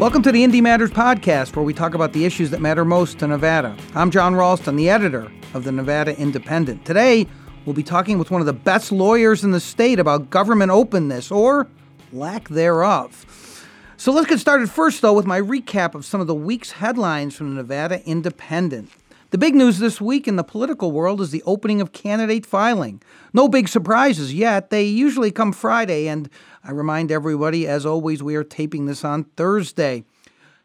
Welcome to the Indy Matters podcast, where we talk about the issues that matter most to Nevada. I'm Jon Ralston, the editor of the Nevada Independent. Today, we'll be talking with one of the best lawyers in the state about government openness or lack thereof. So let's get started first, though, with my recap of some of the week's headlines from the Nevada Independent. The big news this week in the political world is the opening of candidate filing. No big surprises yet. They usually come Friday, and I remind everybody, as always, we are taping this on Thursday.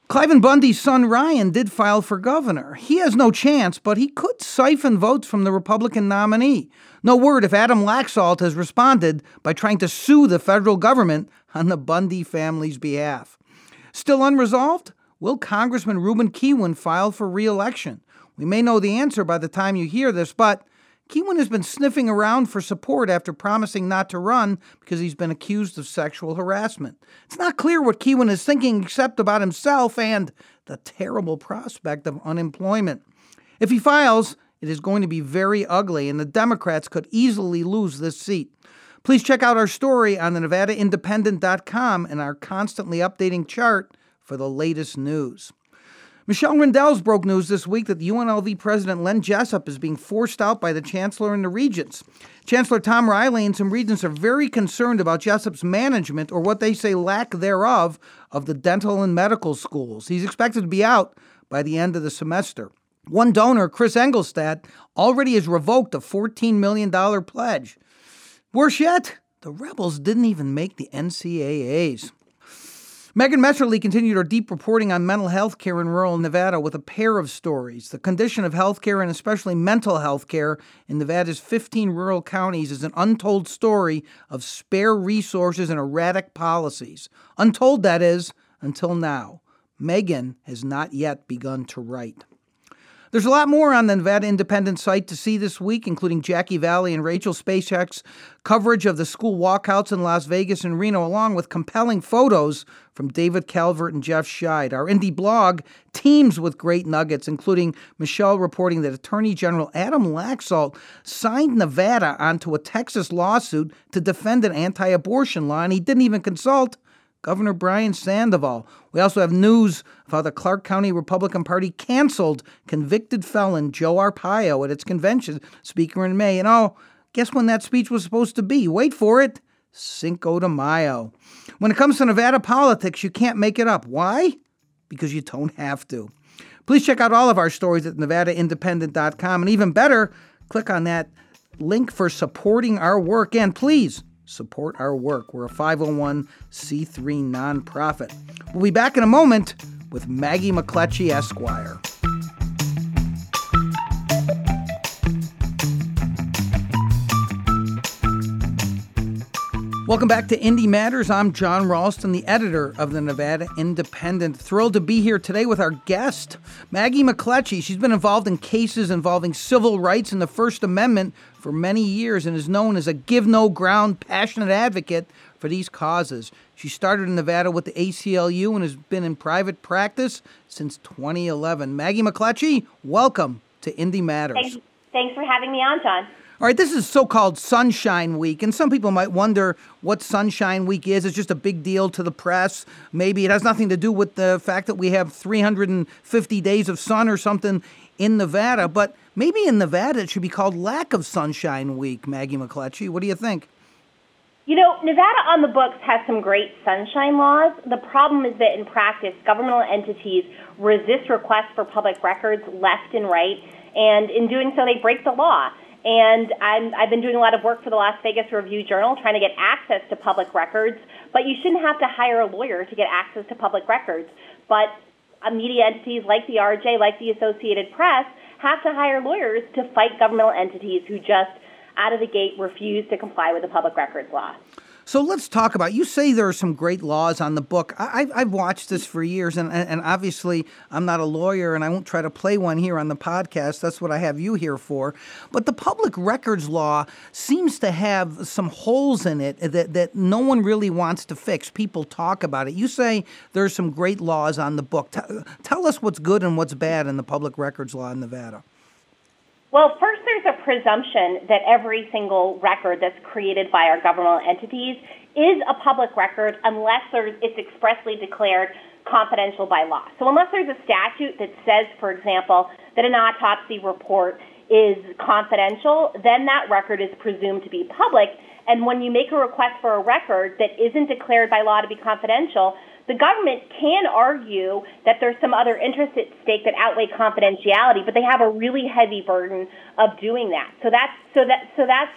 Cliven Bundy's son Ryan did file for governor. He has no chance, but he could siphon votes from the Republican nominee. No word if Adam Laxalt has responded by trying to sue the federal government on the Bundy family's behalf. Still unresolved? Will Congressman Ruben Kihuen file for re election? We may know the answer by the time you hear this, but Kihuen has been sniffing around for support after promising not to run because he's been accused of sexual harassment. It's not clear what Kihuen is thinking except about himself and the terrible prospect of unemployment. If he files, it is going to be very ugly, and the Democrats could easily lose this seat. Please check out our story on the NevadaIndependent.com and our constantly updating chart for the latest news. Michelle Rindels broke news this week that UNLV president Len Jessup is being forced out by the chancellor and the regents. Chancellor Thom Reilly and some regents are very concerned about Jessup's management, or what they say lack thereof, of the dental and medical schools. He's expected to be out by the end of the semester. One donor, Kris Engelstad, already has revoked a $14 million pledge. Worse yet, the rebels didn't even make the NCAAs. Megan Messerly continued her deep reporting on mental health care in rural Nevada with a pair of stories. The condition of health care and especially mental health care in Nevada's 15 rural counties is an untold story of spare resources and erratic policies. Untold, that is, until now. Megan has not yet begun to write. There's a lot more on the Nevada Independent site to see this week, including Jackie Valley and Rachel Spacek's coverage of the school walkouts in Las Vegas and Reno, along with compelling photos from David Calvert and Jeff Scheid. Our indie blog teems with great nuggets, including Michelle reporting that Attorney General Adam Laxalt signed Nevada onto a Texas lawsuit to defend an anti abortion law, and he didn't even consult Governor Brian Sandoval. We also have news of how the Clark County Republican Party canceled convicted felon Joe Arpaio at its convention speaker in May. And oh, guess when that speech was supposed to be? Wait for it. Cinco de Mayo. When it comes to Nevada politics, you can't make it up. Why? Because you don't have to. Please check out all of our stories at NevadaIndependent.com. And even better, click on that link for supporting our work. And please, support our work. We're a 501c3 nonprofit. We'll be back in a moment with Maggie McLetchie, Esquire. Welcome back to Indy Matters. I'm Jon Ralston, the editor of the Nevada Independent. Thrilled to be here today with our guest, Maggie McLetchie. She's been involved in cases involving civil rights and the First Amendment for many years and is known as a give no ground, passionate advocate for these causes. She started in Nevada with the ACLU and has been in private practice since 2011. Maggie McLetchie, welcome to Indy Matters. Thanks, thanks for having me on, John. All right, this is so called Sunshine Week, and some people might wonder what Sunshine Week is. It's just a big deal to the press. Maybe it has nothing to do with the fact that we have 350 days of sun or something in Nevada, but maybe in Nevada it should be called Lack of Sunshine Week, Maggie McLetchie. What do you think? You know, Nevada on the books has some great sunshine laws. The problem is that in practice, governmental entities resist requests for public records left and right, and in doing so, they break the law. And I'm, I've been doing a lot of work for the Las Vegas Review Journal trying to get access to public records, but you shouldn't have to hire a lawyer to get access to public records. But Uh, media entities like the RJ, like the Associated Press, have to hire lawyers to fight governmental entities who just out of the gate refuse to comply with the public records law. So let's talk about. You say there are some great laws on the book. I, have watched this for years, and, and obviously I'm not a lawyer, and I won't try to play one here on the podcast. That's what I have you here for. But the public records law seems to have some holes in it that that no one really wants to fix. People talk about it. You say there are some great laws on the book. T- tell us what's good and what's bad in the public records law in Nevada. Well, first, there's a presumption that every single record that's created by our governmental entities is a public record unless it's expressly declared confidential by law. So unless there's a statute that says, for example, that an autopsy report is confidential, then that record is presumed to be public. And when you make a request for a record that isn't declared by law to be confidential, the government can argue that there's some other interest at stake that outweigh confidentiality, but they have a really heavy burden of doing that. So that's so that so that's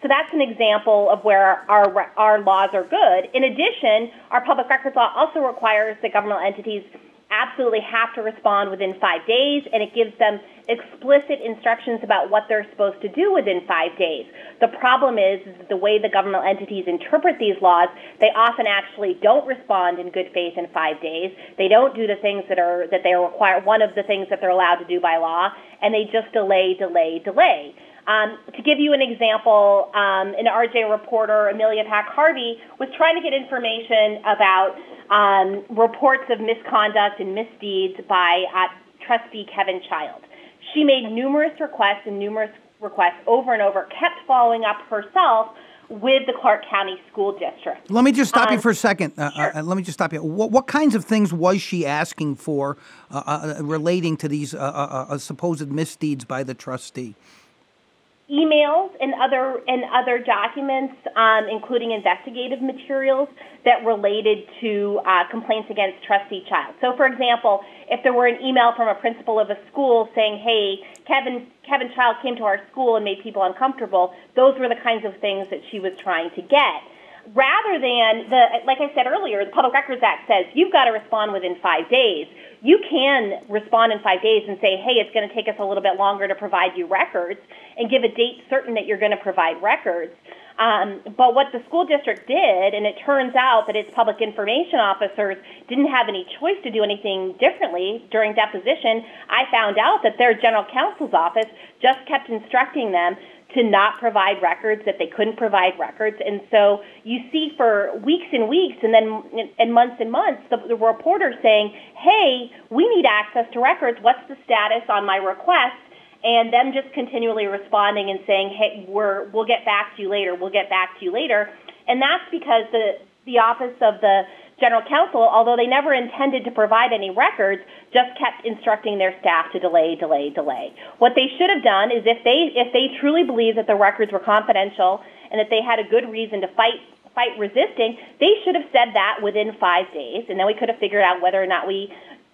so that's an example of where our our laws are good. In addition, our public records law also requires that governmental entities absolutely have to respond within five days, and it gives them explicit instructions about what they're supposed to do within five days. The problem is, is the way the governmental entities interpret these laws, they often actually don't respond in good faith in five days. They don't do the things that are that they require. One of the things that they're allowed to do by law, and they just delay, delay, delay. Um, to give you an example, um, an RJ reporter, Amelia Pak-Harvey, was trying to get information about um, reports of misconduct and misdeeds by uh, trustee Kevin Child. She made numerous requests and numerous requests over and over, kept following up herself with the Clark County School District. Let me just stop um, you for a second. Uh, sure. uh, let me just stop you. What, what, kinds of things was she asking for uh, uh relating to these uh, uh, supposed misdeeds by the trustee? Emails and other and other documents, um, including investigative materials that related to uh, complaints against trustee child. So, for example, if there were an email from a principal of a school saying, "Hey, Kevin Kevin Child came to our school and made people uncomfortable," those were the kinds of things that she was trying to get rather than the like I said earlier, the Public Records Act says you've got to respond within five days. You can respond in five days and say, hey, it's going to take us a little bit longer to provide you records, and give a date certain that you're going to provide records. Um, but what the school district did, and it turns out that its public information officers didn't have any choice to do anything differently during deposition, I found out that their general counsel's office just kept instructing them to not provide records, that they couldn't provide records. And so you see for weeks and weeks and then and months and months the, the reporter saying, hey, we need access to records. What's the status on my request? And them just continually responding and saying, hey, we're, we'll get back to you later. We'll get back to you later. And that's because the, the office of the general counsel, although they never intended to provide any records, just kept instructing their staff to delay, delay, delay. What they should have done is if they if they truly believed that the records were confidential and that they had a good reason to fight fight resisting, they should have said that within five days, and then we could have figured out whether or not we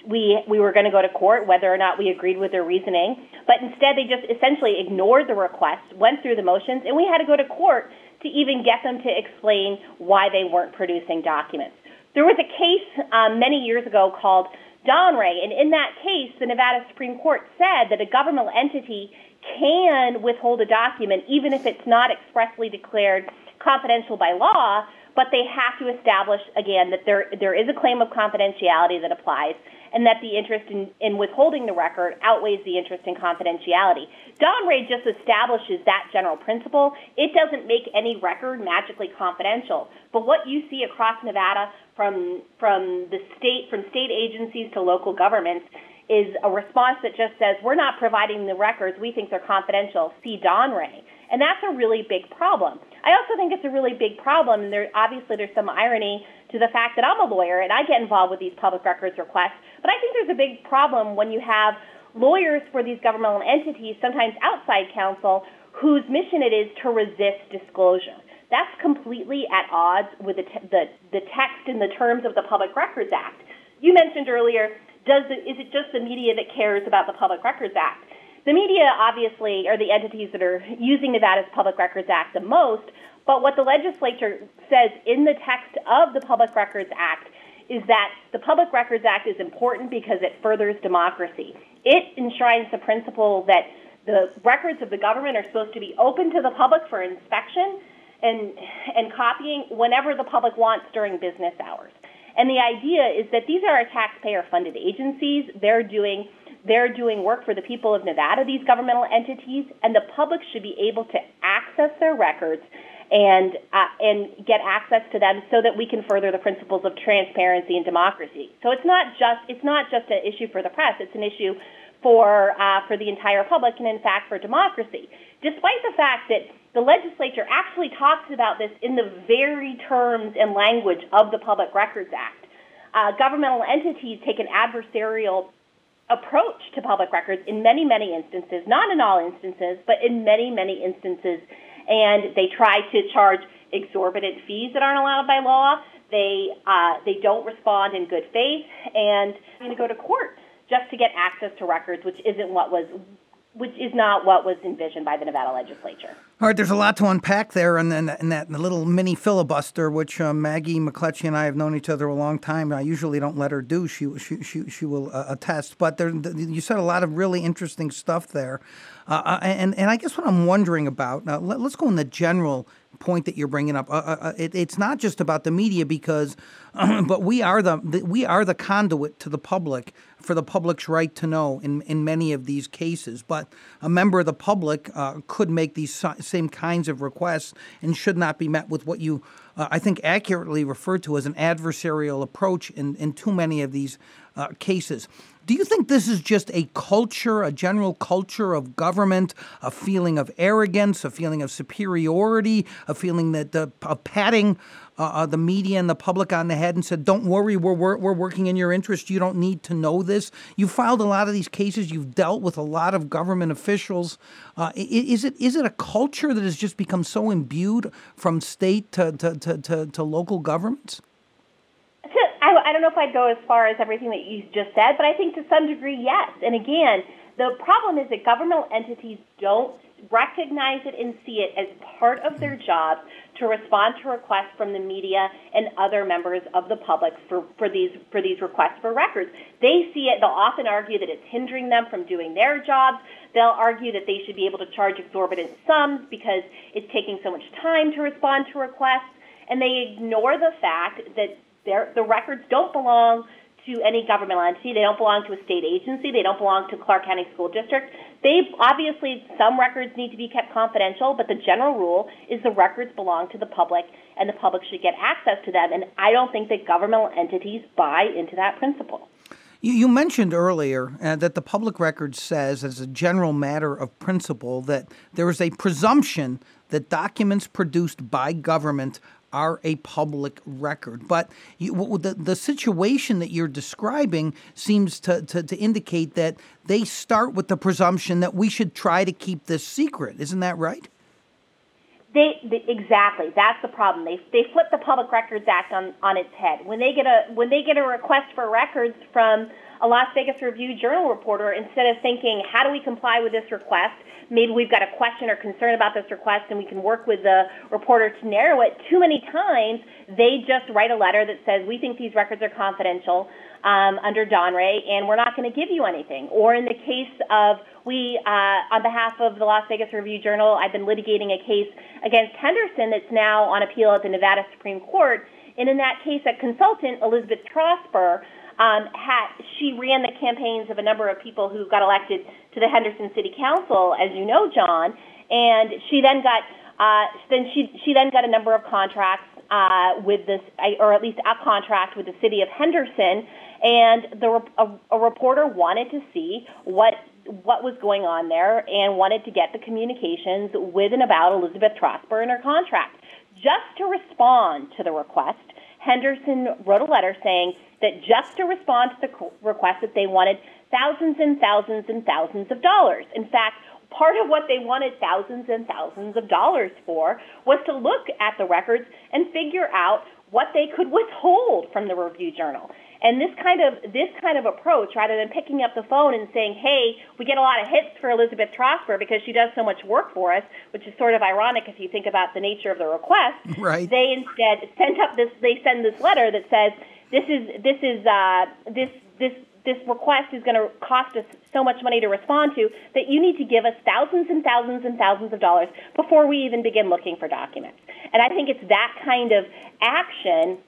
we we were going to go to court, whether or not we agreed with their reasoning. But instead, they just essentially ignored the request, went through the motions, and we had to go to court to even get them to explain why they weren't producing documents. There was a case um, many years ago called Donrey, and in that case, the Nevada Supreme Court said that a governmental entity can withhold a document even if it's not expressly declared confidential by law, but they have to establish again that there there is a claim of confidentiality that applies and that the interest in, in withholding the record outweighs the interest in confidentiality. Donrey just establishes that general principle. It doesn't make any record magically confidential. But what you see across Nevada from from the state from state agencies to local governments is a response that just says we're not providing the records we think they're confidential see donrey and that's a really big problem i also think it's a really big problem and there obviously there's some irony to the fact that i'm a lawyer and i get involved with these public records requests but i think there's a big problem when you have lawyers for these governmental entities sometimes outside counsel whose mission it is to resist disclosure that's completely at odds with the, te- the, the text and the terms of the Public Records Act. You mentioned earlier, does the, is it just the media that cares about the Public Records Act? The media, obviously, are the entities that are using Nevada's Public Records Act the most, but what the legislature says in the text of the Public Records Act is that the Public Records Act is important because it furthers democracy. It enshrines the principle that the records of the government are supposed to be open to the public for inspection and, and copying whenever the public wants during business hours. And the idea is that these are taxpayer funded agencies. They're doing they're doing work for the people of Nevada, these governmental entities, and the public should be able to access their records and uh, and get access to them so that we can further the principles of transparency and democracy. So it's not just it's not just an issue for the press; it's an issue for uh, for the entire public and, in fact, for democracy. Despite the fact that the legislature actually talks about this in the very terms and language of the Public Records Act. uh, governmental entities take an adversarial approach to public records in many, many instances, not in all instances, but in many, many instances. And they try to charge exorbitant fees that aren't allowed by law. They, uh, they don't respond in good faith, and going to go to court just to get access to records, which isn't what was which is not what was envisioned by the Nevada legislature. All right, there's a lot to unpack there, and then in that little mini filibuster, which uh, Maggie McLetchie and I have known each other a long time. I usually don't let her do; she she she, she will uh, attest. But there, you said a lot of really interesting stuff there, uh, uh and and I guess what I'm wondering about. Now, let, us go in the general point that you're bringing up. Uh, uh, uh, it, it's not just about the media because, but we are the, the, we are the conduit to the public for the public's right to know in in many of these cases. But a member of the public uh, could make these same kinds of requests and should not be met with what you. Uh, I think accurately referred to as an adversarial approach in, in too many of these uh, cases. Do you think this is just a culture, a general culture of government, a feeling of arrogance, a feeling of superiority, a feeling that the, of patting uh, uh, the media and the public on the head and said, "Don't worry, we're, we're we're working in your interest. You don't need to know this." You filed a lot of these cases. You've dealt with a lot of government officials. Uh, is it is it a culture that has just become so imbued from state to to, to, to, to local governments? I, don't know if I'd go as far as everything that you just said, but I think to some degree, yes. And again, the problem is that governmental entities don't recognize it and see it as part of their job to respond to requests from the media and other members of the public for, for these for these requests for records. They see it, they'll often argue that it's hindering them from doing their jobs. They'll argue that they should be able to charge exorbitant sums because it's taking so much time to respond to requests. And they ignore the fact that the records don't belong to any governmental entity. They don't belong to a state agency. They don't belong to Clark County School District. They obviously some records need to be kept confidential, but the general rule is the records belong to the public, and the public should get access to them. And I don't think that governmental entities buy into that principle. You, you mentioned earlier uh, that the public record says, as a general matter of principle, that there is a presumption that documents produced by government are a public record. But you, the, the situation that you're describing seems to, to, to, indicate that they start with the presumption that we should try to keep this secret. Isn't that right? They, they, exactly. That's the problem. They, they flip the Public Records Act on, on its head. When they get a when they get a request for records from a Las Vegas Review Journal reporter, instead of thinking, how do we comply with this request? maybe we've got a question or concern about this request and we can work with the reporter to narrow it. Too many times, they just write a letter that says, we think these records are confidential um, under Donrey and we're not going to give you anything. Or in the case of, we, uh, on behalf of the Las Vegas Review Journal, I've been litigating a case against Henderson that's now on appeal at the Nevada Supreme Court. And in that case, a consultant, Elizabeth Trosper, um, had she ran the campaigns of a number of people who got elected to the Henderson City Council, as you know, John, and she then got uh, then she she then got a number of contracts uh, with this, or at least a contract with the city of Henderson, and the a, a reporter wanted to see what what was going on there and wanted to get the communications with and about Elizabeth Trosper and her contract. Just to respond to the request, Henderson wrote a letter saying that just to respond to the request that they wanted thousands and thousands and thousands of dollars. In fact, part of what they wanted thousands and thousands of dollars for was to look at the records and figure out what they could withhold from the review journal. And this kind of this kind of approach, rather than picking up the phone and saying, "Hey, we get a lot of hits for Elizabeth Trosper because she does so much work for us," which is sort of ironic if you think about the nature of the request. Right. They instead sent up this. They send this letter that says, "This is this is uh, this this this request is going to cost us so much money to respond to that you need to give us thousands and thousands and thousands of dollars before we even begin looking for documents. And I think it's that kind of action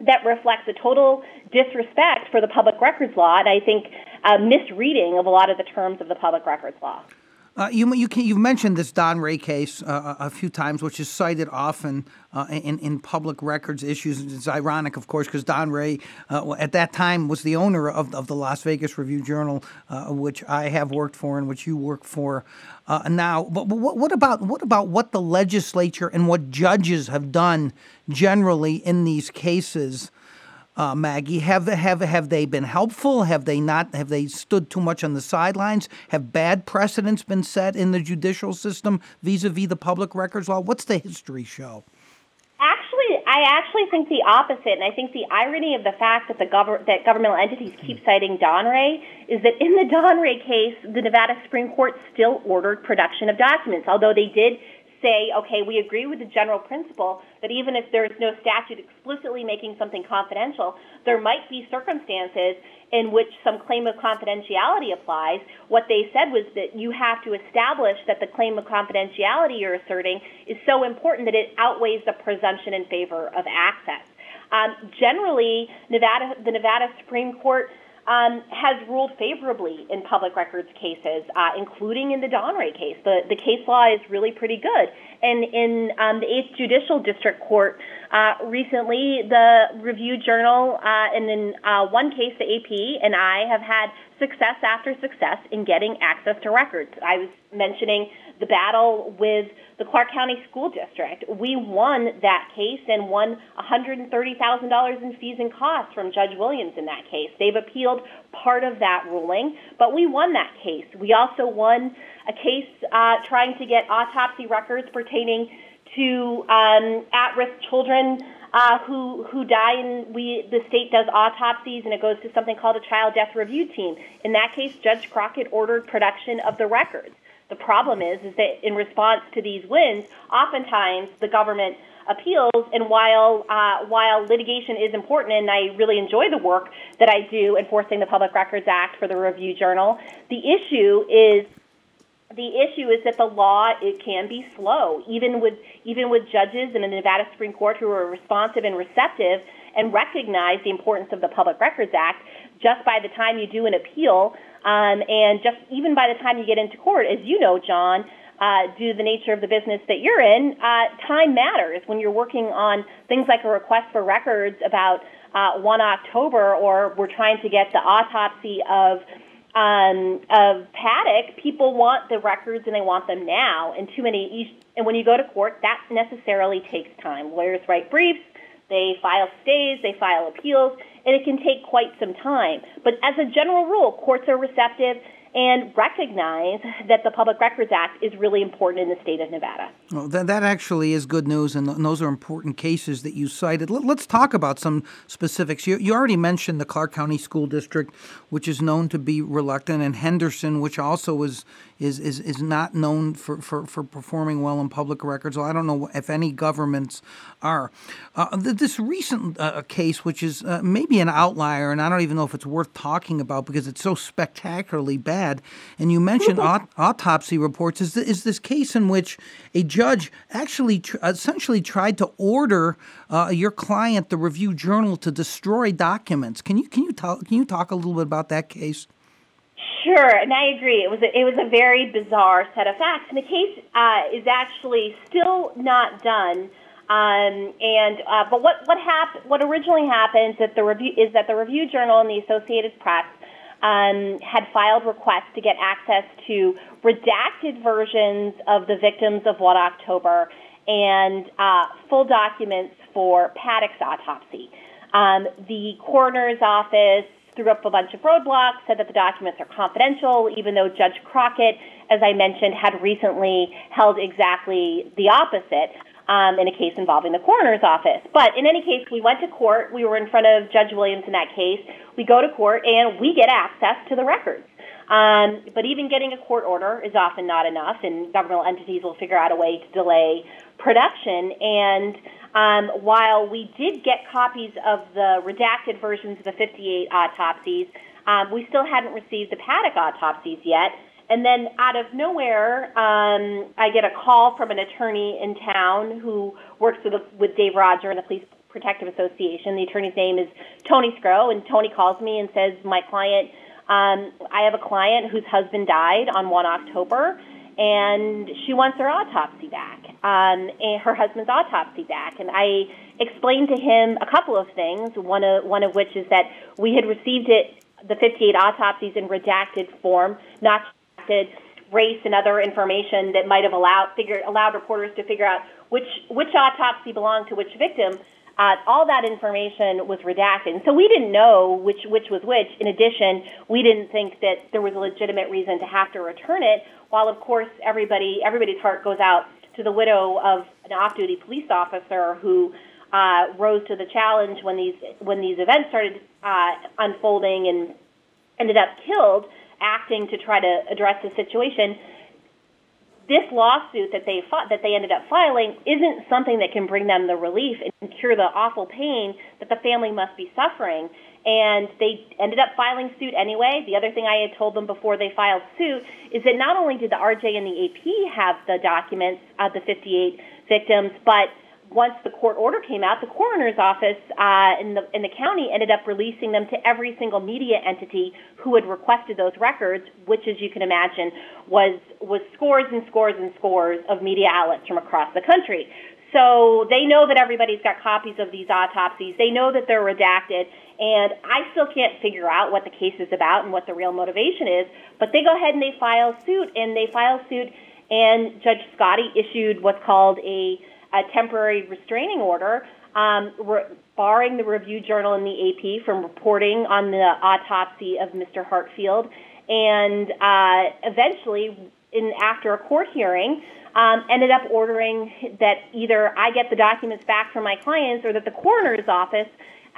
that reflects a total disrespect for the public records law, and I think a misreading of a lot of the terms of the public records law. Uh, you, you can, you've mentioned this Donrey case uh, a few times, which is cited often uh, in, in public records issues. It's ironic, of course, because Donrey, uh, at that time, was the owner of, of the Las Vegas Review Journal, uh, which I have worked for and which you work for uh, now. But, but what, what, about what about what the legislature and what judges have done generally in these cases? Uh, Maggie. Have have have they been helpful? Have they not? Have they stood too much on the sidelines? Have bad precedents been set in the judicial system vis-a-vis the public records law? What's the history show? Actually, I actually think the opposite, and I think the irony of the fact that the gov- that governmental entities keep citing Donrey is that in the Donrey case, the Nevada Supreme Court still ordered production of documents, although they did say, okay, we agree with the general principle that even if there is no statute explicitly making something confidential, there might be circumstances in which some claim of confidentiality applies. What they said was that you have to establish that the claim of confidentiality you're asserting is so important that it outweighs the presumption in favor of access. Um, generally, Nevada, the Nevada Supreme Court um, has ruled favorably in public records cases, uh, including in the Donrey case. The, the case law is really pretty good. And in um, the 8th Judicial District Court, uh, recently the Review Journal, uh, and in uh, one case, the AP and I have had success after success in getting access to records. I was mentioning the battle with the Clark County School District. We won that case and won $130,000 in fees and costs from Judge Williams in that case. They've appealed part of that ruling, but we won that case. We also won a case uh, trying to get autopsy records pertaining to um, at-risk children uh, who who die, and we the state does autopsies, and it goes to something called a child death review team. In that case, Judge Crockett ordered production of the records. The problem is, is that in response to these wins, oftentimes the government appeals, and while uh, while litigation is important, and I really enjoy the work that I do enforcing the Public Records Act for the Review Journal, the issue is the issue is that the law it can be slow, even with even with judges in the Nevada Supreme Court who are responsive and receptive and recognize the importance of the Public Records Act. Just by the time you do an appeal, um, and just even by the time you get into court, as you know, John, uh, due to the nature of the business that you're in, uh, time matters when you're working on things like a request for records about uh, 1 October, or we're trying to get the autopsy of um, of Paddock. People want the records and they want them now, and too many. And when you go to court, that necessarily takes time. Lawyers write briefs, they file stays, they file appeals, and it can take quite some time. But as a general rule, courts are receptive and recognize that the Public Records Act is really important in the state of Nevada. Well, that, that actually is good news, and those are important cases that you cited. Let, us talk about some specifics. You, you already mentioned the Clark County School District, which is known to be reluctant, and Henderson, which also is is is, is not known for, for, for performing well in public records. Well, I don't know if any governments are. Uh, this recent uh, case, which is uh, maybe an outlier, and I don't even know if it's worth talking about because it's so spectacularly bad. And you mentioned aut- autopsy reports. Is, is this case in which a judge actually tr- essentially tried to order uh, your client, the Review Journal, to destroy documents? Can you can you talk can you talk a little bit about that case? Sure, and I agree. It was a, it was a very bizarre set of facts, and the case uh, is actually still not done. Um, and uh, but what what happened? What originally happened that the review is that the Review Journal and the Associated Press um, had filed requests to get access to redacted versions of the victims of 1 October and uh, full documents for Paddock's autopsy. Um, the coroner's office threw up a bunch of roadblocks, said that the documents are confidential, even though Judge Crockett, as I mentioned, had recently held exactly the opposite. Um, in a case involving the coroner's office. But in any case, we went to court. We were in front of Judge Williams in that case. We go to court and we get access to the records. Um, but even getting a court order is often not enough, and governmental entities will figure out a way to delay production. And um, while we did get copies of the redacted versions of the 58 autopsies, um, we still hadn't received the Paddock autopsies yet. And then out of nowhere, um, I get a call from an attorney in town who works with, with Dave Roger and the Police Protective Association. The attorney's name is Tony Sgro, and Tony calls me and says, My client, um, I have a client whose husband died on 1 October, and she wants her autopsy back, um, and her husband's autopsy back. And I explained to him a couple of things. One of one of which is that we had received it, the 58 autopsies in redacted form, not redacted race and other information that might have allowed figure allowed reporters to figure out which which autopsy belonged to which victim. uh, all that information was redacted. And so we didn't know which, which was which. In addition, we didn't think that there was a legitimate reason to have to return it, while of course everybody, everybody's heart goes out to the widow of an off-duty police officer who uh, rose to the challenge when these, when these events started uh, unfolding and ended up killed acting to try to address the situation this lawsuit that they fought, that they ended up filing isn't something that can bring them the relief and cure the awful pain that the family must be suffering. And they ended up filing suit anyway. The other thing I had told them before they filed suit is that not only did the RJ and the AP have the documents of the 58 victims, but once the court order came out, the coroner's office uh, in the in the county ended up releasing them to every single media entity who had requested those records, which, as you can imagine, was was scores and scores and scores of media outlets from across the country. So they know that everybody's got copies of these autopsies. They know that they're redacted, and I still can't figure out what the case is about and what the real motivation is. But they go ahead and they file suit, and they file suit, and Judge Scotti issued what's called a a temporary restraining order, um, re- barring the Review Journal and the AP from reporting on the autopsy of Mr. Hartfield, and uh, eventually, in after a court hearing, um, ended up ordering that either I get the documents back from my clients or that the coroner's office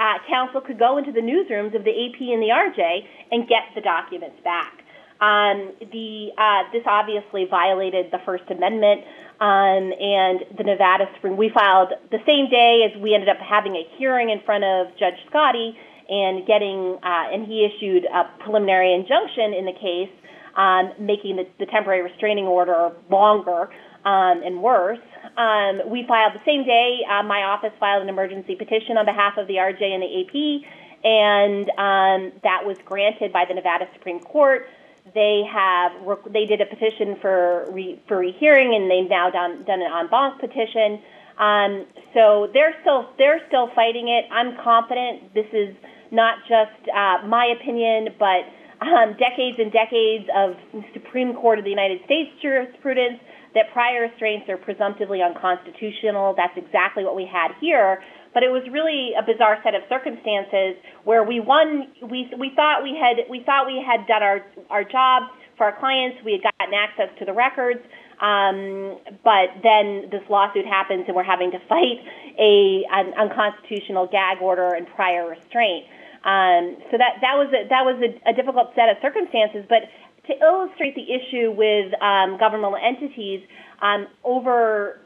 uh, counsel could go into the newsrooms of the AP and the RJ and get the documents back. Um, the uh, this obviously violated the First Amendment. Um, and the Nevada Supreme, we filed the same day as we ended up having a hearing in front of Judge Scotti and getting, uh, and he issued a preliminary injunction in the case, um, making the, the, temporary restraining order longer um, and worse. Um, we filed the same day. Uh, my office filed an emergency petition on behalf of the RJ and the AP, and um, that was granted by the Nevada Supreme Court. They have they did a petition for re, for rehearing, and they've now done done an en banc petition. Um, so they're still they're still fighting it. I'm confident this is not just uh, my opinion, but um, decades and decades of Supreme Court of the United States jurisprudence that prior restraints are presumptively unconstitutional. That's exactly what we had here. But it was really a bizarre set of circumstances where we won. We we thought we had we thought we had done our our job for our clients. We had gotten access to the records. Um, but then this lawsuit happens, and we're having to fight a an unconstitutional gag order and prior restraint. Um, so that that was a, that was a, a difficult set of circumstances. But to illustrate the issue with um, governmental entities um, over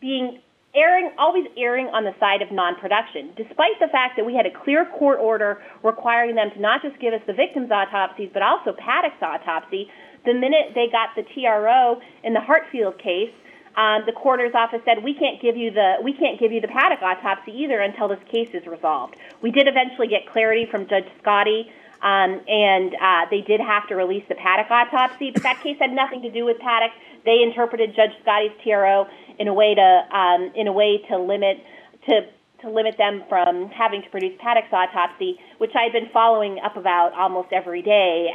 being erring, always erring on the side of non-production, despite the fact that we had a clear court order requiring them to not just give us the victims' autopsies, but also Paddock's autopsy. The minute they got the TRO in the Hartfield case, um, the coroner's office said we can't give you the we can't give you the Paddock autopsy either until this case is resolved. We did eventually get clarity from Judge Scotti um, and uh, they did have to release the Paddock autopsy, but that case had nothing to do with Paddock. They interpreted Judge Scotti's TRO in a way to um, in a way to limit to to limit them from having to produce Paddock's autopsy, which I had been following up about almost every day,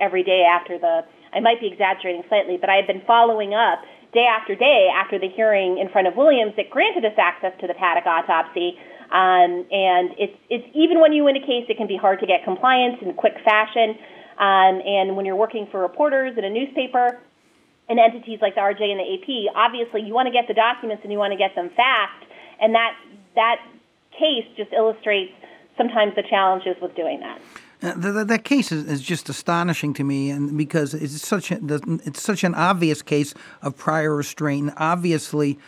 every day after the. I might be exaggerating slightly, but I had been following up day after day after the hearing in front of Williams that granted us access to the Paddock autopsy. Um, and it's, it's even when you win a case, it can be hard to get compliance in quick fashion. Um, and when you're working for reporters in a newspaper and entities like the RJ and the AP, obviously you want to get the documents and you want to get them fast. And that that case just illustrates sometimes the challenges with doing that. Uh, that, that case is, is, just astonishing to me, and because it's such a, it's such an obvious case of prior restraint, obviously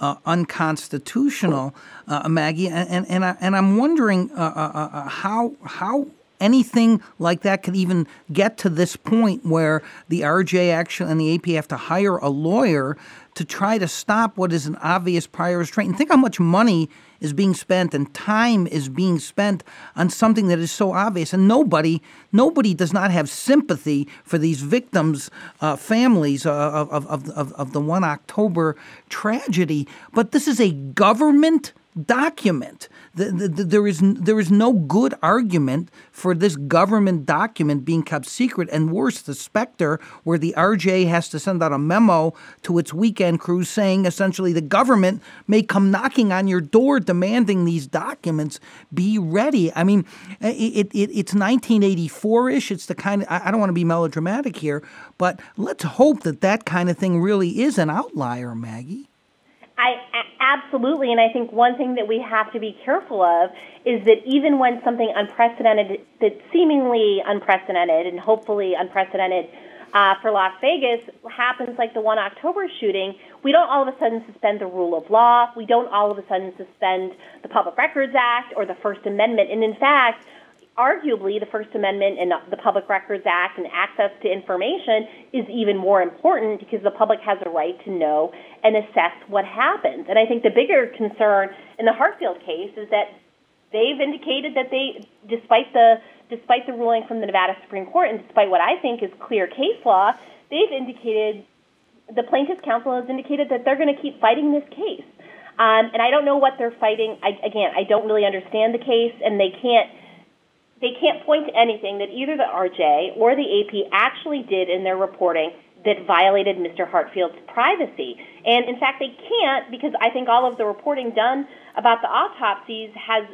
uh, unconstitutional, uh, Maggie. And and and, I, and I'm wondering uh, uh, how how anything like that could even get to this point where the RJ actually and the AP have to hire a lawyer to try to stop what is an obvious prior restraint. And think how much money is being spent and time is being spent on something that is so obvious. And nobody, nobody does not have sympathy for these victims' uh, families uh, of, of, of, of the 1 October tragedy. But this is a government document. The, the, the, there is there is no good argument for this government document being kept secret, and worse, the Spectre, where the RJ has to send out a memo to its weekend crews saying essentially the government may come knocking on your door demanding these documents be ready. I mean, it, it it's 1984 ish. It's the kind of I don't want to be melodramatic here, but let's hope that that kind of thing really is an outlier, Maggie. I absolutely, and I think one thing that we have to be careful of is that even when something unprecedented, that seemingly unprecedented and hopefully unprecedented uh, for Las Vegas happens, like the one October shooting, we don't all of a sudden suspend the rule of law. We don't all of a sudden suspend the Public Records Act or the First Amendment. And in fact, arguably the First Amendment and the Public Records Act and access to information is even more important because the public has a right to know and assess what happens. And I think the bigger concern in the Hartfield case is that they've indicated that they, despite the despite the ruling from the Nevada Supreme Court and despite what I think is clear case law, they've indicated the plaintiffs' counsel has indicated that they're going to keep fighting this case. Um, and I don't know what they're fighting. I, again, I don't really understand the case, and they can't they can't point to anything that either the RJ or the AP actually did in their reporting that violated Mr. Hartfield's privacy. And in fact, they can't because I think all of the reporting done about the autopsies has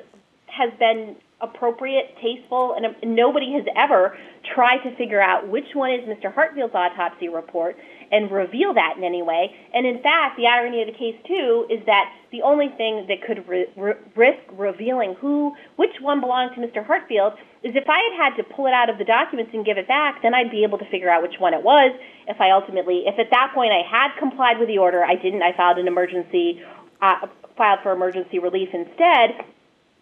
has been appropriate, tasteful, and um, nobody has ever tried to figure out which one is Mr. Hartfield's autopsy report and reveal that in any way. And in fact, the irony of the case too is that the only thing that could re- re- risk revealing who, which one belonged to Mr. Hartfield, is if I had had to pull it out of the documents and give it back, then I'd be able to figure out which one it was. If I ultimately, if at that point I had complied with the order, I didn't. I filed an emergency, uh, filed for emergency relief instead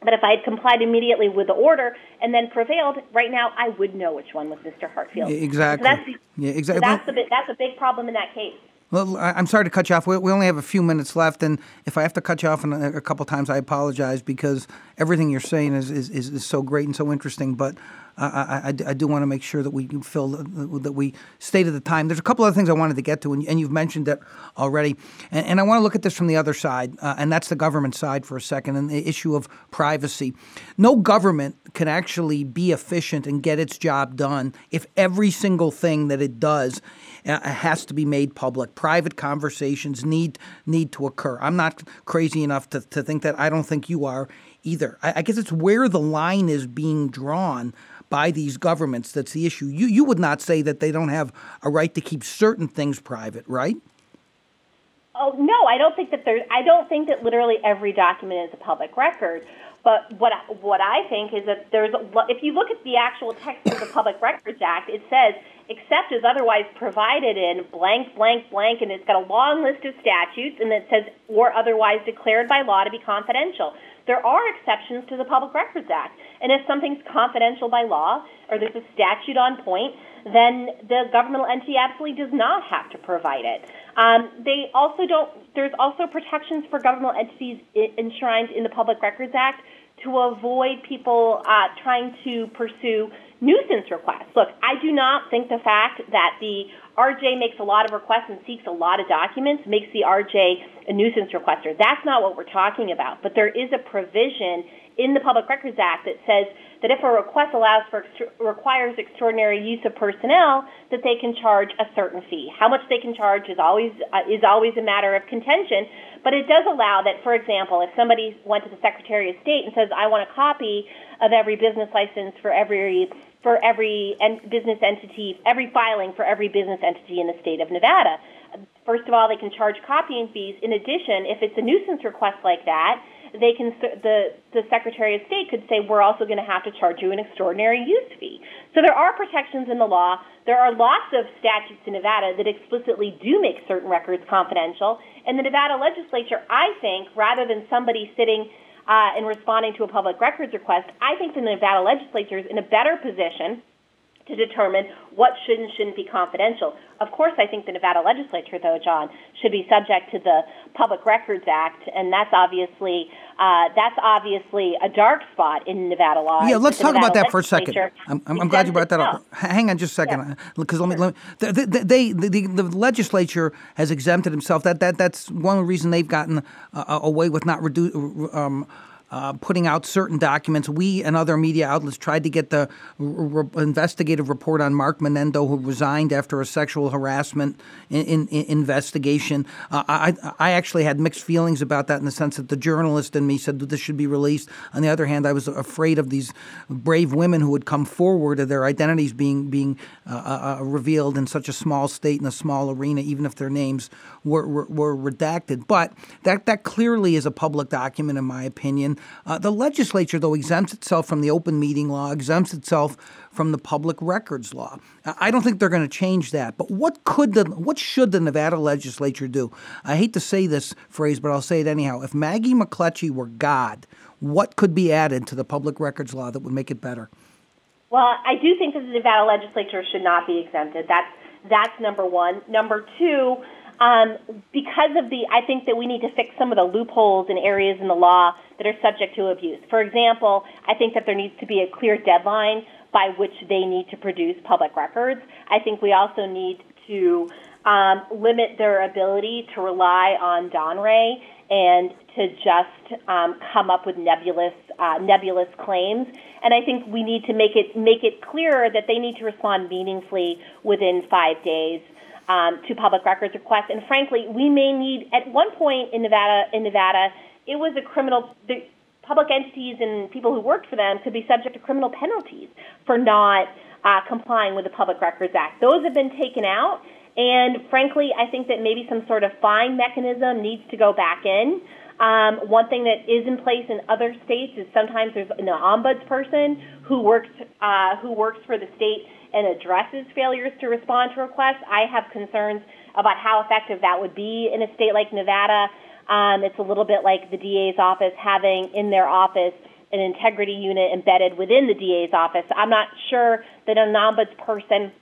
but if I had complied immediately with the order and then prevailed, right now I would know which one was Mr. Hartfield. Exactly. So that's, yeah, exactly. So that's, a big, that's a big problem in that case. Well, I'm sorry to cut you off. We only have a few minutes left, and if I have to cut you off a couple times, I apologize because everything you're saying is, is, is so great and so interesting. But I, I, I, do want to make sure that we fill that we stay to the time. There's a couple other things I wanted to get to, and, you've mentioned it already. And, and, I want to look at this from the other side, uh, and that's the government side for a second, and the issue of privacy. No government can actually be efficient and get its job done if every single thing that it does uh, has to be made public. Private conversations need need to occur. I'm not crazy enough to, to think that. I don't think you are either. I, I guess it's where the line is being drawn by these governments that's the issue. You you would not say that they don't have a right to keep certain things private, right? Oh no, I don't think that there's. I don't think that literally every document is a public record. But what what I think is that there's if you look at the actual text of the Public Records Act, it says except as otherwise provided in blank blank blank, and it's got a long list of statutes, and it says or otherwise declared by law to be confidential. There are exceptions to the Public Records Act. And if something's confidential by law or there's a statute on point, then the governmental entity absolutely does not have to provide it. Um, they also don't, there's also protections for governmental entities enshrined in the Public Records Act to avoid people uh, trying to pursue nuisance requests. Look, I do not think the fact that the RJ makes a lot of requests and seeks a lot of documents makes the RJ a nuisance requester. That's not what we're talking about. But there is a provision in the Public Records Act that says that if a request allows for requires extraordinary use of personnel, that they can charge a certain fee. How much they can charge is always uh, is always a matter of contention, but it does allow that, for example, if somebody went to the Secretary of State and says, "I want a copy of every business license for every for every en- business entity, every filing for every business entity in the state of Nevada. First of all, they can charge copying fees. In addition, if it's a nuisance request like that, they can the the Secretary of State could say we're also going to have to charge you an extraordinary use fee. So there are protections in the law. There are lots of statutes in Nevada that explicitly do make certain records confidential. And the Nevada legislature, I think, rather than somebody sitting uh, in responding to a public records request, I think the Nevada legislature is in a better position to determine what should and shouldn't be confidential. Of course, I think the Nevada legislature, though, John, should be subject to the Public Records Act, and that's obviously uh, that's obviously a dark spot in Nevada law. Yeah, let's talk Nevada about that for a second. I'm, I'm, I'm glad you brought that up. Hang on just a second, because yeah. let me, let me they, they the, the, the, legislature has exempted himself. That that that's one reason they've gotten uh, away with not reduce. Um, uh, putting out certain documents. We and other media outlets tried to get the re- investigative report on Mark Manendo, who resigned after a sexual harassment in, in, in investigation. Uh, I, I actually had mixed feelings about that in the sense that the journalist in me said that this should be released. On the other hand, I was afraid of these brave women who would come forward of their identities being being uh, uh, uh, revealed in such a small state in a small arena, even if their names were, were, were redacted. But that that clearly is a public document, in my opinion. Uh, the legislature, though, exempts itself from the open meeting law, exempts itself from the public records law. I don't think they're going to change that. But what could the what should the Nevada legislature do? I hate to say this phrase, but I'll say it anyhow. If Maggie McLetchie were God, what could be added to the public records law that would make it better? Well, I do think that the Nevada legislature should not be exempted. That's that's number one. Number two, um, because of the, I think that we need to fix some of the loopholes in areas in the law that are subject to abuse. For example, I think that there needs to be a clear deadline by which they need to produce public records. I think we also need to um, limit their ability to rely on Donrey and to just um, come up with nebulous uh, nebulous claims. And I think we need to make it make it clearer that they need to respond meaningfully within five days um, to public records requests. And frankly, we may need at one point in Nevada. In Nevada, it was a criminal. The public entities and people who worked for them could be subject to criminal penalties for not uh, complying with the Public Records Act. Those have been taken out. And frankly, I think that maybe some sort of fine mechanism needs to go back in. Um, one thing that is in place in other states is sometimes there's an ombudsperson who works uh, who works for the state and addresses failures to respond to requests. I have concerns about how effective that would be in a state like Nevada. Um, it's a little bit like the DA's office having in their office an integrity unit embedded within the DA's office. I'm not sure that an ombudsperson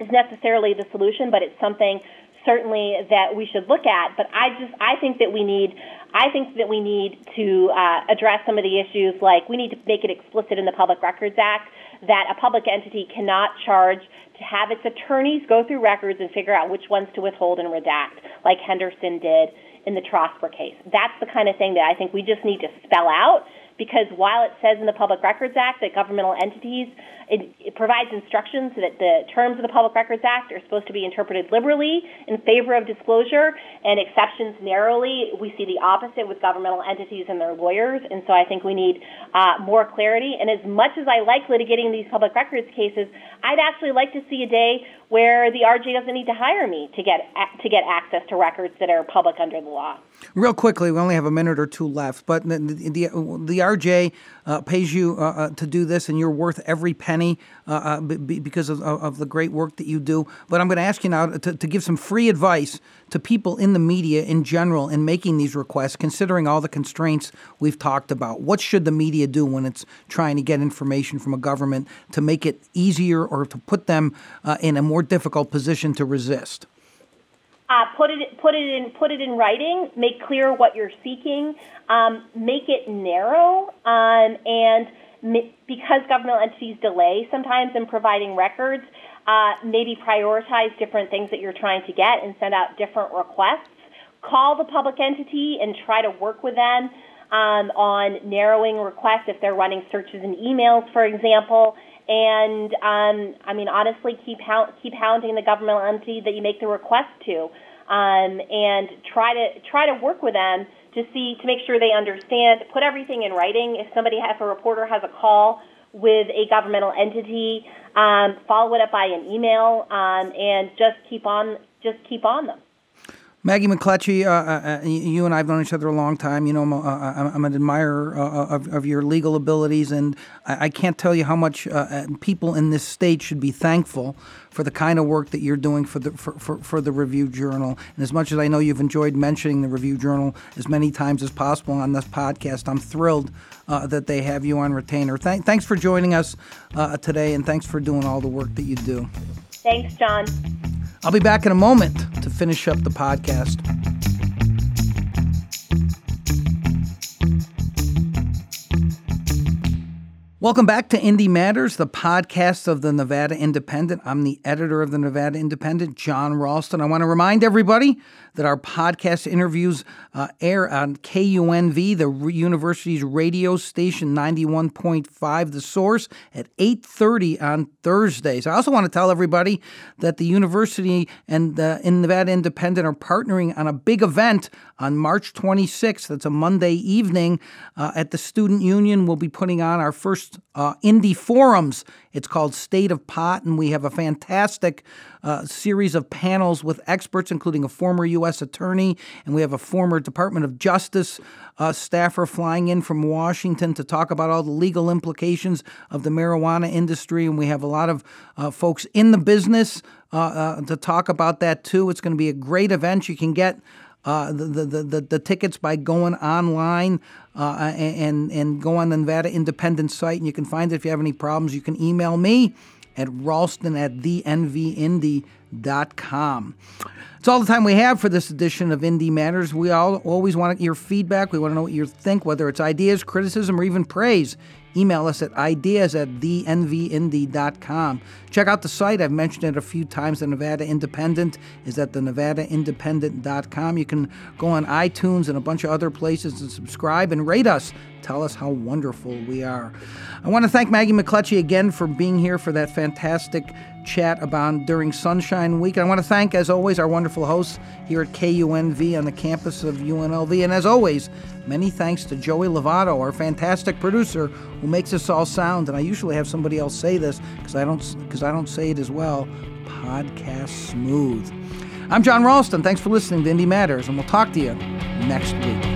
is necessarily the solution, but it's something certainly that we should look at. But I just I think that we need I think that we need to uh, address some of the issues like we need to make it explicit in the Public Records Act that a public entity cannot charge to have its attorneys go through records and figure out which ones to withhold and redact, like Henderson did in the Trosper case. That's the kind of thing that I think we just need to spell out because while it says in the Public Records Act that governmental entities, it, it, provides instructions that the terms of the Public Records Act are supposed to be interpreted liberally in favor of disclosure and exceptions narrowly. We see the opposite with governmental entities and their lawyers, and so I think we need uh, more clarity. And as much as I like litigating these public records cases, I'd actually like to see a day where the RJ doesn't need to hire me to get to get access to records that are public under the law. Real quickly, we only have a minute or two left, but the the, the RJ uh, pays you uh, uh, to do this, and you're worth every penny uh, uh b- because of, of, the great work that you do. But I'm going to ask you now to, to give some free advice to people in the media in general in making these requests, considering all the constraints we've talked about. What should the media do when it's trying to get information from a government to make it easier or to put them uh, in a more difficult position to resist? Uh, put it put it in put it in writing. Make clear what you're seeking. Um, make it narrow, um, and because governmental entities delay sometimes in providing records, uh, maybe prioritize different things that you're trying to get and send out different requests. Call the public entity and try to work with them um, on narrowing requests if they're running searches and emails, for example and um, I mean, honestly, keep keep hounding the governmental entity that you make the request to, um, and try to try to work with them to see to make sure they understand. Put everything in writing. If somebody, if a reporter has a call with a governmental entity, um, follow it up by an email, um, and just keep on just keep on them. Maggie McLetchie, uh, uh, uh you and I have known each other a long time. You know, I'm, uh, I'm an admirer uh, of, of, your legal abilities, and I, I can't tell you how much uh, people in this state should be thankful for the kind of work that you're doing for the for, for, for, the Review Journal. And as much as I know you've enjoyed mentioning the Review Journal as many times as possible on this podcast, I'm thrilled that they have you on retainer. Th- thanks for joining us today, and thanks for doing all the work that you do. Thanks, Jon. I'll be back in a moment to finish up the podcast. Welcome back to Indy Matters, the podcast of the Nevada Independent. I'm the editor of the Nevada Independent, Jon Ralston. I want to remind everybody that our podcast interviews uh, air on KUNV, the university's radio station 91.5 The Source at 8:30 on Thursdays. I also want to tell everybody that the university and the in Nevada Independent are partnering on a big event on March 26th. That's a Monday evening uh, at the Student Union. We'll be putting on our first uh, Indy Forums. It's called State of Pot, and we have a fantastic uh, series of panels with experts, including a former U.S. attorney, and we have a former Department of Justice uh, staffer flying in from Washington to talk about all the legal implications of the marijuana industry. And we have a lot of uh, folks in the business uh, uh, to talk about that too. It's going to be a great event. You can get uh, the, the, the, the, tickets by going online uh, and, and go on the Nevada Independent site, and you can find it. If you have any problems, you can email me at ralston at thenvindy.com. It's all the time we have for this edition of Indy Matters. We all always want your feedback. We want to know what you think, whether it's ideas, criticism, or even praise. Email us at ideas at thenvindy.com. Check out the site. I've mentioned it a few times. The Nevada Independent is at the nevadaindependent.com. You can go on iTunes and a bunch of other places and subscribe and rate us. Tell us how wonderful we are. I want to thank Maggie McLetchie again for being here for that fantastic chat about during Sunshine Week. I want to thank, as always, our wonderful hosts here at KUNV on the campus of UNLV. And as always, many thanks to Joey Lovato, our fantastic producer, who makes this all sound. And I usually have somebody else say this because I don't because I don't say it as well. Podcast smooth. I'm Jon Ralston. Thanks for listening to Indy Matters, and we'll talk to you next week.